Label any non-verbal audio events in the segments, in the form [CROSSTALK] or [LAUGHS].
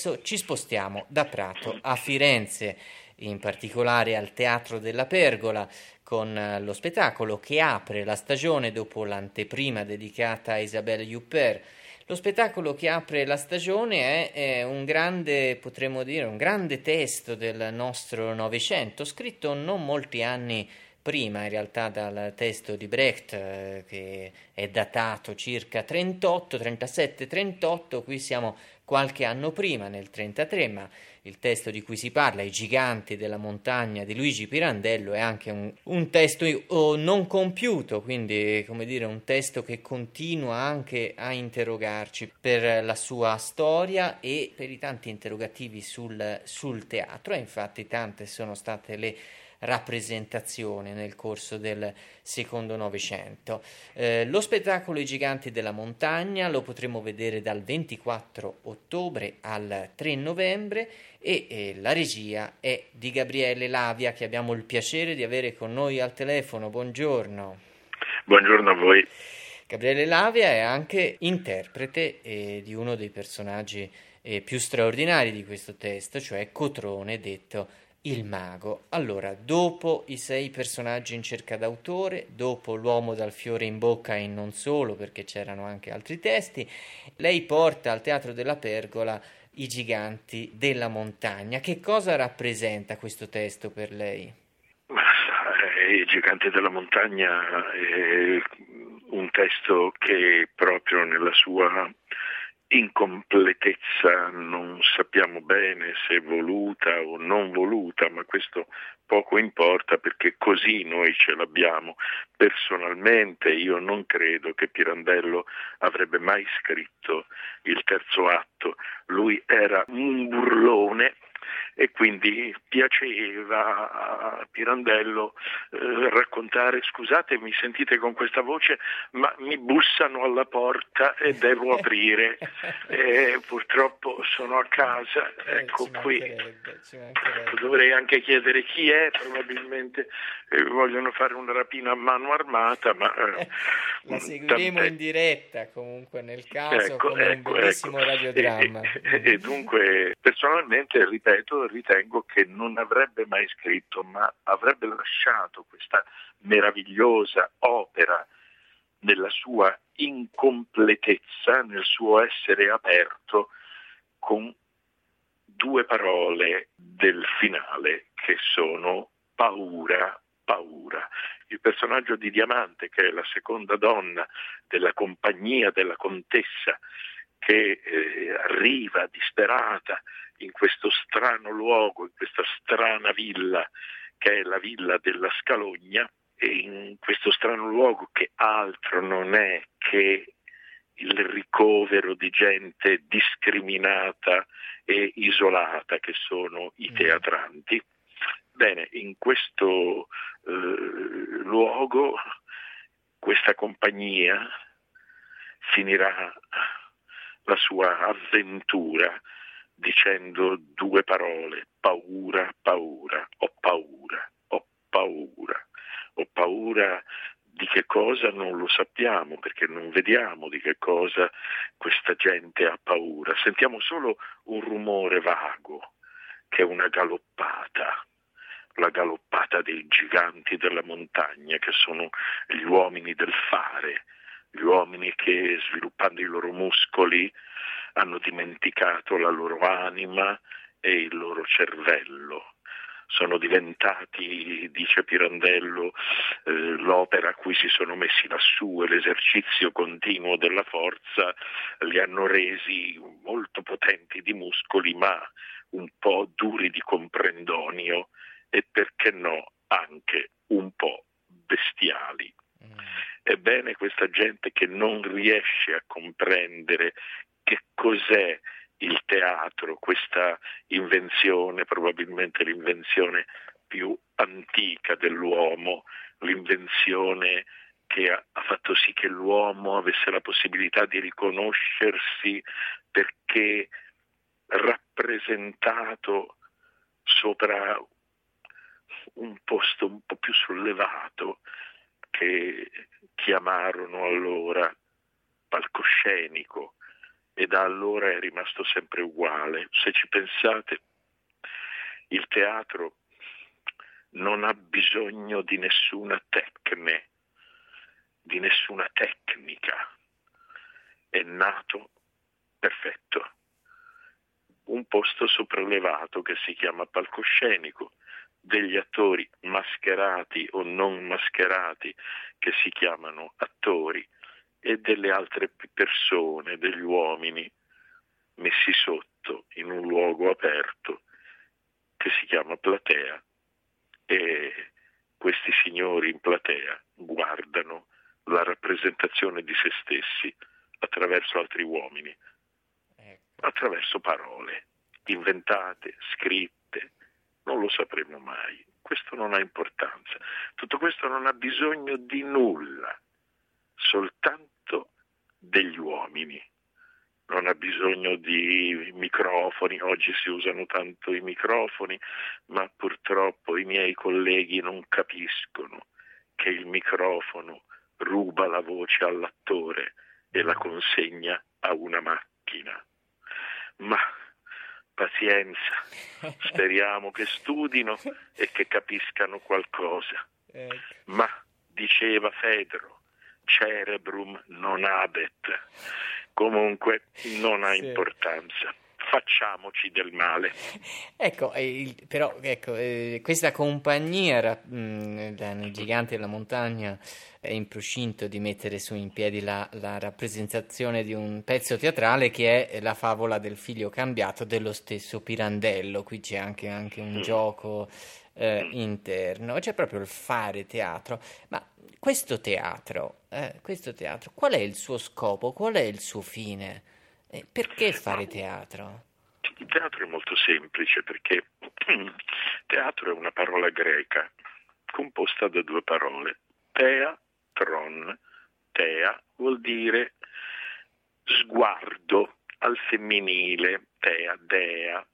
adesso ci spostiamo da Prato a Firenze, in particolare al Teatro della Pergola, con eh, lo spettacolo che apre la stagione dopo l'anteprima dedicata a Isabelle Huppert. Lo spettacolo che apre la stagione è, è, un grande, potremmo dire, un grande testo del nostro Novecento, scritto non molti anni prima, in realtà dal testo di Brecht, eh, che è datato circa 38, 37, 38, qui siamo qualche anno prima, nel 33, ma il testo di cui si parla, I giganti della montagna di Luigi Pirandello, è anche un, un testo non compiuto, quindi come dire un testo che continua anche a interrogarci per la sua storia e per i tanti interrogativi sul, sul teatro, e infatti tante sono state le rappresentazione nel corso del secondo Novecento. Eh, lo spettacolo I giganti della montagna lo potremo vedere dal 24 ottobre al 3 novembre e eh, la regia è di Gabriele Lavia che abbiamo il piacere di avere con noi al telefono. Buongiorno. Buongiorno a voi. Gabriele Lavia è anche interprete eh, di uno dei personaggi eh, più straordinari di questo testo, cioè Cotrone, detto il mago. Allora, dopo i sei personaggi in cerca d'autore, dopo l'uomo dal fiore in bocca e non solo, perché c'erano anche altri testi, lei porta al Teatro della Pergola i giganti della montagna. Che cosa rappresenta questo testo per lei? Ma, I giganti della montagna è un testo che proprio nella sua incompletezza non sappiamo bene se voluta o non voluta, ma questo poco importa perché così noi ce l'abbiamo. Personalmente io non credo che Pirandello avrebbe mai scritto il terzo atto, lui era un burlone e quindi piaceva a Pirandello eh, raccontare scusate mi sentite con questa voce ma mi bussano alla porta e devo [LAUGHS] aprire e purtroppo sono a casa eh, ecco qui dovrei anche chiedere chi è probabilmente eh, vogliono fare una rapina a mano armata ma eh, [LAUGHS] la seguiremo tant'è. in diretta comunque nel caso ecco, come ecco, un bellissimo ecco. radiodramma e, e, e dunque personalmente ripeto ritengo che non avrebbe mai scritto, ma avrebbe lasciato questa meravigliosa opera nella sua incompletezza, nel suo essere aperto, con due parole del finale che sono paura, paura. Il personaggio di Diamante, che è la seconda donna della compagnia della contessa, che eh, arriva disperata in questo strano luogo, in questa strana villa che è la villa della Scalogna e in questo strano luogo che altro non è che il ricovero di gente discriminata e isolata che sono i mm. teatranti. Bene, in questo eh, luogo questa compagnia finirà la sua avventura dicendo due parole, paura, paura, ho paura, ho paura, ho paura di che cosa non lo sappiamo perché non vediamo di che cosa questa gente ha paura, sentiamo solo un rumore vago che è una galoppata, la galoppata dei giganti della montagna che sono gli uomini del fare, gli uomini che sviluppando i loro muscoli hanno dimenticato la loro anima e il loro cervello. Sono diventati, dice Pirandello, eh, l'opera a cui si sono messi lassù e l'esercizio continuo della forza li hanno resi molto potenti di muscoli, ma un po' duri di comprendonio e perché no anche un po' bestiali. Mm. Ebbene, questa gente che non riesce a comprendere che cos'è il teatro, questa invenzione, probabilmente l'invenzione più antica dell'uomo, l'invenzione che ha, fatto sì che l'uomo avesse la possibilità di riconoscersi perché rappresentato sopra un posto un po' più sollevato che chiamarono allora palcoscenico e da allora è rimasto sempre uguale. Se ci pensate, il teatro non ha bisogno di nessuna tecne, di nessuna tecnica, è nato perfetto. Un posto sopraelevato che si chiama palcoscenico, degli attori mascherati o non mascherati che si chiamano attori e delle altre persone, degli uomini messi sotto in un luogo aperto che si chiama platea e questi signori in platea guardano la rappresentazione di se stessi attraverso altri uomini, ecco. attraverso parole inventate, scritte, non lo sapremo mai. Questo non ha importanza. Tutto questo non ha bisogno di nulla, soltanto degli uomini. Non ha bisogno di microfoni, oggi si usano tanto i microfoni, ma purtroppo i miei colleghi non capiscono che il microfono ruba la voce all'attore e la consegna a una macchina. Ma pazienza, [LAUGHS] speriamo che studino e che capiscano qualcosa. Ecco. Ma, diceva Fedro, cerebrum non habet, comunque non ha importanza facciamoci del male. Ecco, il, però ecco, eh, questa compagnia, mh, i giganti della montagna, è in proscinto di mettere su in piedi la, la, rappresentazione di un pezzo teatrale che è la favola del figlio cambiato dello stesso Pirandello. Qui c'è anche, anche un mm. gioco eh, mm. interno, c'è proprio il fare teatro. Ma questo teatro, eh, questo teatro, qual è il suo scopo? Qual è il suo fine? Eh, perché fare teatro? Il teatro è molto semplice perché [CLEARS THROAT] teatro è una parola greca composta da due parole. Tea, tron. Tea vuol dire sguardo al femminile, tea, dea.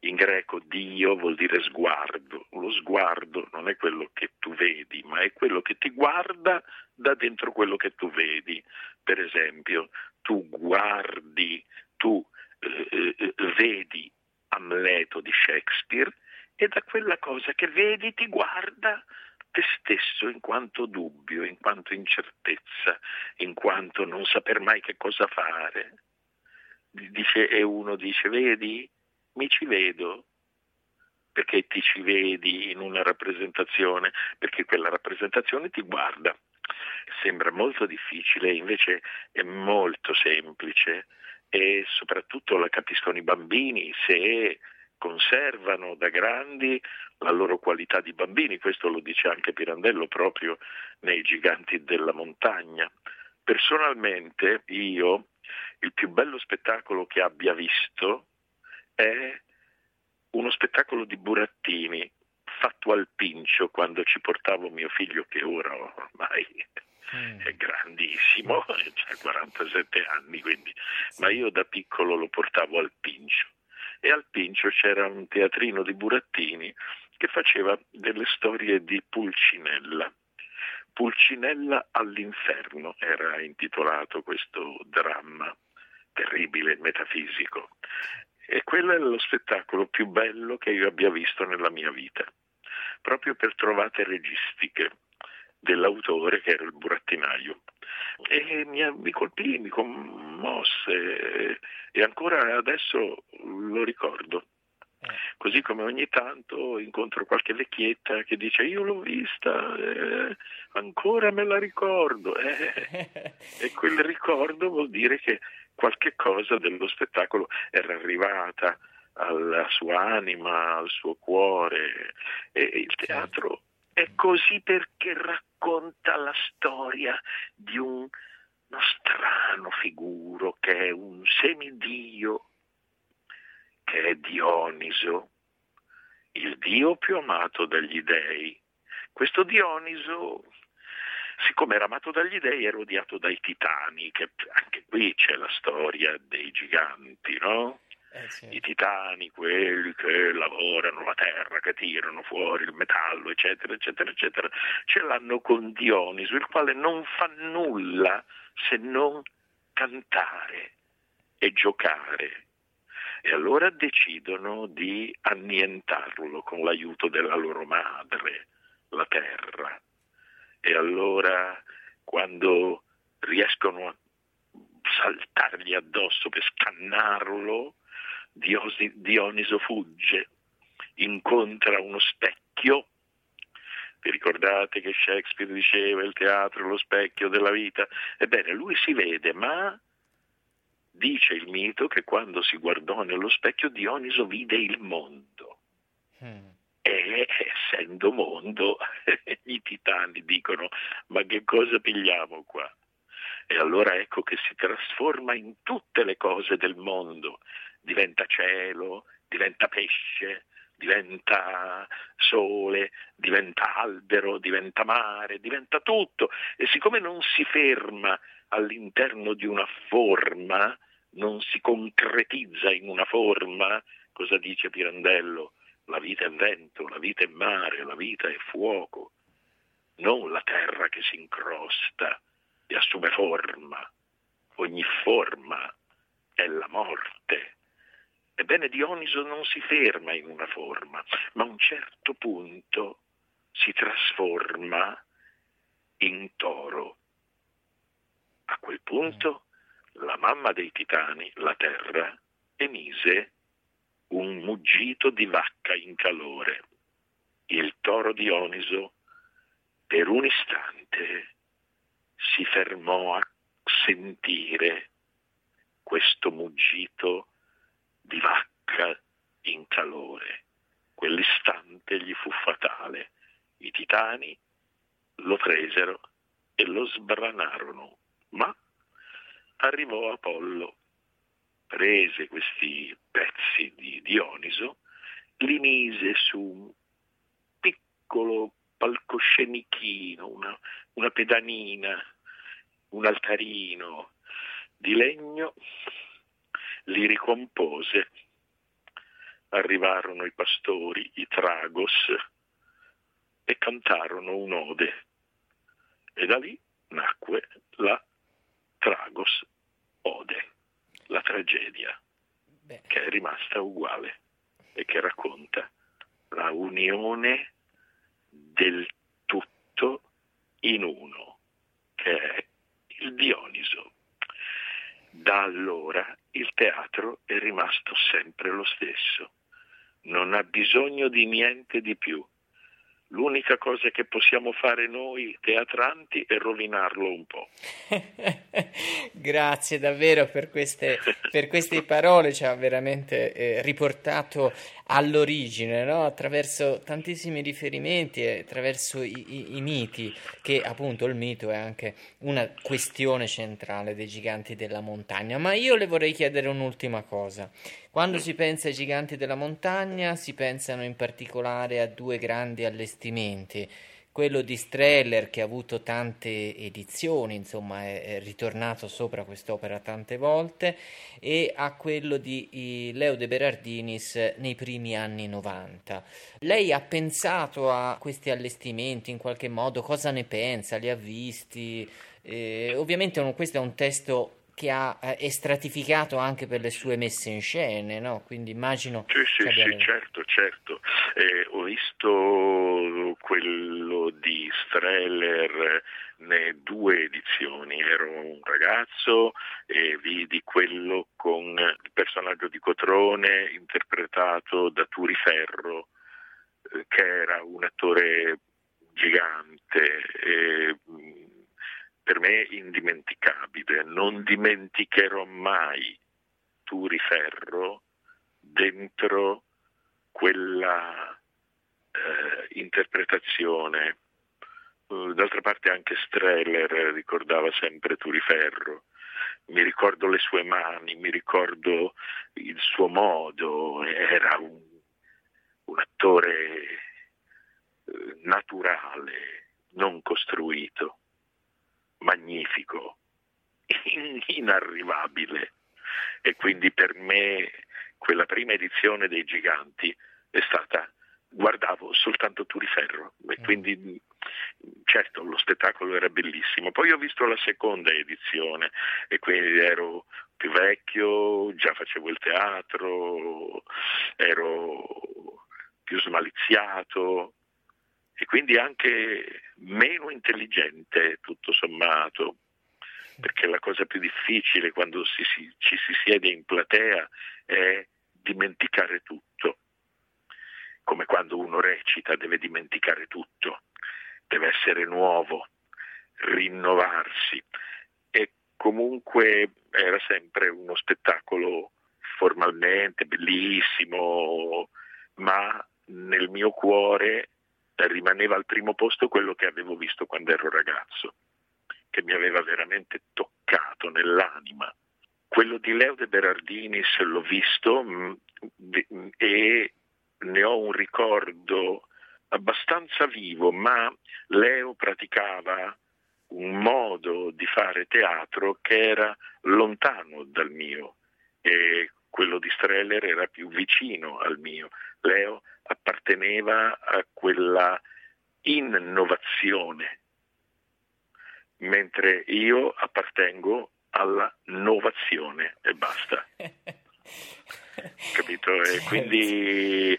In greco Dio vuol dire sguardo. Lo sguardo non è quello che tu vedi, ma è quello che ti guarda da dentro quello che tu vedi. Per esempio, tu guardi, tu eh, eh, vedi Amleto di Shakespeare e da quella cosa che vedi ti guarda te stesso in quanto dubbio, in quanto incertezza, in quanto non saper mai che cosa fare. Dice, e uno dice, vedi, mi ci vedo, perché ti ci vedi in una rappresentazione, perché quella rappresentazione ti guarda sembra molto difficile, invece è molto semplice e soprattutto la capiscono i bambini se conservano da grandi la loro qualità di bambini, questo lo dice anche Pirandello proprio nei Giganti della Montagna. Personalmente io il più bello spettacolo che abbia visto è uno spettacolo di Burattini fatto al Pincio quando ci portavo mio figlio che ora ormai mm. è grandissimo, [LAUGHS] ha 47 anni, quindi, sì. ma io da piccolo lo portavo al Pincio e al Pincio c'era un teatrino di Burattini che faceva delle storie di Pulcinella. Pulcinella all'inferno era intitolato questo dramma terribile, metafisico. E quello è lo spettacolo più bello che io abbia visto nella mia vita, proprio per trovate registiche dell'autore che era il burattinaio e mi, mi colpì, mi commosse e ancora adesso lo ricordo. Eh. Così come ogni tanto incontro qualche vecchietta che dice io l'ho vista, eh, ancora me la ricordo. Eh. [LAUGHS] e quel ricordo vuol dire che qualche cosa dello spettacolo era arrivata alla sua anima, al suo cuore e il teatro è così perché racconta la storia di un, uno strano figuro che è un semidio, che è Dioniso, il dio più amato dagli dei. Questo Dioniso, siccome era amato dagli dei, era odiato dai titani, che anche qui c'è la storia dei giganti, no? Eh, i titani, quelli che lavorano la terra, che tirano fuori il metallo, eccetera, eccetera, eccetera, ce l'hanno con Dioniso, il quale non fa nulla se non cantare e giocare. E allora decidono di annientarlo con l'aiuto della loro madre, la terra. E allora quando riescono a saltargli addosso per scannarlo, Dioniso fugge, incontra uno specchio. Vi ricordate che Shakespeare diceva il teatro è lo specchio della vita? Ebbene, lui si vede, ma dice il mito che quando si guardò nello specchio Dioniso vide il mondo. Mm. E essendo mondo, [LAUGHS] i titani dicono: Ma che cosa pigliamo qua? E allora ecco che si trasforma in tutte le cose del mondo, diventa cielo, diventa pesce, diventa sole, diventa albero, diventa mare, diventa tutto. E siccome non si ferma all'interno di una forma, non si concretizza in una forma, cosa dice Pirandello? La vita è vento, la vita è mare, la vita è fuoco, non la terra che si incrosta e assume forma. Ogni forma è la morte. Ebbene Dioniso non si ferma in una forma, ma a un certo punto si trasforma in toro. A quel punto la mamma dei titani, la terra, emise un muggito di vacca in calore. Il toro Dioniso per un istante si fermò a sentire questo muggito di vacca in calore. Quell'istante gli fu fatale. I titani lo presero e lo sbranarono, ma arrivò Apollo, prese questi pezzi di Dioniso, li mise su un piccolo palcoscenichino, una, una pedanina, un altarino di legno, li ricompose. Arrivarono i pastori, i tragos, e cantarono un'ode. E da lì nacque la Tragos Ode, la tragedia, Beh. che è rimasta uguale e che racconta la unione del tutto in uno, che è il Dioniso. Da allora il teatro è rimasto sempre lo stesso, non ha bisogno di niente di più L'unica cosa che possiamo fare noi teatranti è rovinarlo un po'. [LAUGHS] Grazie davvero per queste, per queste, parole, ci ha veramente eh, riportato all'origine, no? attraverso tantissimi riferimenti e attraverso i, i, i, miti, che appunto il mito è anche una questione centrale dei giganti della montagna. Ma io le vorrei chiedere un'ultima cosa. Quando si pensa ai giganti della montagna si pensano in particolare a due grandi allestimenti, quello di Streller che ha avuto tante edizioni, insomma è, ritornato sopra quest'opera tante volte, e a quello di Leo de Berardinis nei primi anni 90. Lei ha pensato a questi allestimenti in qualche modo? Cosa ne pensa? Li ha visti? Eh, ovviamente questo è un testo che ha, eh, è stratificato anche per le sue messe in scena, no? Quindi immagino... Sì, sì, sì, certo, certo. Eh, ho visto quello di Streller nelle due edizioni, ero un ragazzo e vidi quello con il personaggio di Cotrone interpretato da Turiferro, eh, che era un attore gigante. E, per me indimenticabile. Non dimenticherò mai Turiferro dentro quella eh, interpretazione. Uh, d'altra parte anche Streller ricordava sempre Turiferro. Mi ricordo le sue mani, mi ricordo il suo modo, era un, un attore eh, naturale, non costruito magnifico, [LAUGHS] inarrivabile. E quindi per me quella prima edizione dei Giganti è stata guardavo soltanto Turiferro e mm. quindi certo lo spettacolo era bellissimo. Poi ho visto la seconda edizione e quindi ero più vecchio, già facevo il teatro, ero più smaliziato e quindi anche meno intelligente tutto sommato, perché la cosa più difficile quando si, si, ci si siede in platea è dimenticare tutto, come quando uno recita deve dimenticare tutto, deve essere nuovo, rinnovarsi. E comunque era sempre uno spettacolo formalmente bellissimo, ma nel mio cuore rimaneva al primo posto quello che avevo visto quando ero ragazzo, che mi aveva veramente toccato nell'anima. Quello di Leo de Berardinis l'ho visto mm, e ne ho un ricordo abbastanza vivo, ma Leo praticava un modo di fare teatro che era lontano dal mio e quello di Streller era più vicino al mio. Leo apparteneva a quella innovazione, mentre io appartengo alla novazione e basta. [LAUGHS] Capito? E certo. quindi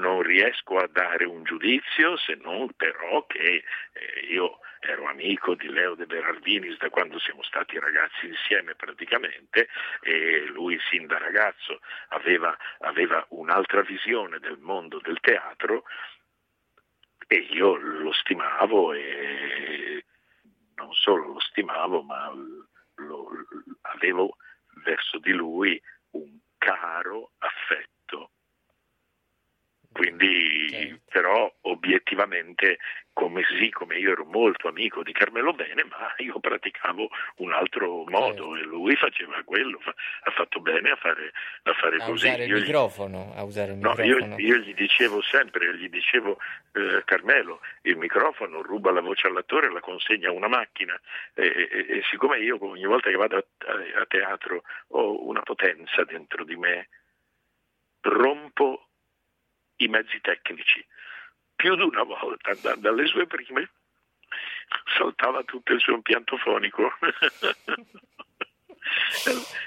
non riesco a dare un giudizio se non però che eh, io ero amico di Leo De Berardinis da quando siamo stati ragazzi insieme praticamente e lui sin da ragazzo aveva, aveva un'altra visione del mondo del teatro e io lo stimavo e non solo lo stimavo ma lo, avevo verso di lui un caro affetto quindi, certo. però, obiettivamente, come sì, come io ero molto amico di Carmelo Bene, ma io praticavo un altro modo certo. e lui faceva quello, fa, ha fatto bene a fare, a fare a così. Usare io il microfono, a usare il no, microfono. Io, io, gli dicevo sempre, gli dicevo, eh, Carmelo, il microfono ruba la voce all'attore e la consegna a una macchina. E, e, e siccome io ogni volta che vado a, a teatro ho una potenza dentro di me, rompo i mezzi tecnici. Più di una volta, da, dalle sue prime, saltava tutto il suo impianto fonico. [LAUGHS]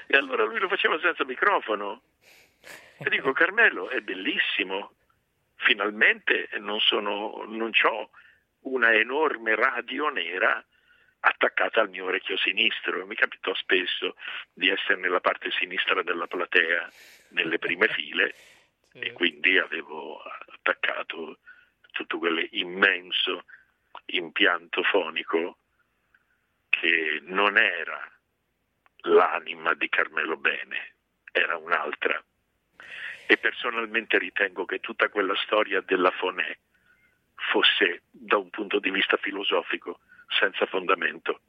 e allora lui lo faceva senza microfono. E dico, Carmelo, è bellissimo. Finalmente non, sono, non ho una enorme radio nera attaccata al mio orecchio sinistro. Mi capitò spesso di essere nella parte sinistra della platea, nelle prime file, e quindi avevo attaccato tutto quell'immenso impianto fonico che non era l'anima di Carmelo Bene, era un'altra. E personalmente ritengo che tutta quella storia della Fonè fosse, da un punto di vista filosofico, senza fondamento.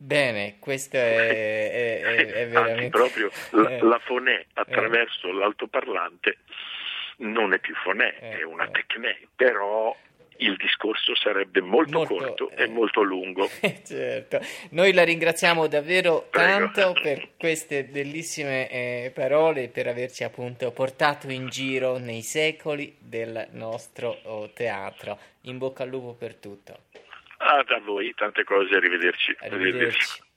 Bene, questo è, [LAUGHS] è, è, è veramente... Anzi, proprio la, eh, la fonè attraverso eh, l'altoparlante non è più fonè, eh, è una tecnè, però il discorso sarebbe molto, molto corto e eh, molto lungo. [LAUGHS] certo. Noi la ringraziamo davvero Prego. tanto [LAUGHS] per queste bellissime eh, parole e per averci appunto portato in giro nei secoli del nostro oh, teatro. In bocca al lupo per tutto. Ah, da voi, tante cose, arrivederci. Arrivederci. arrivederci.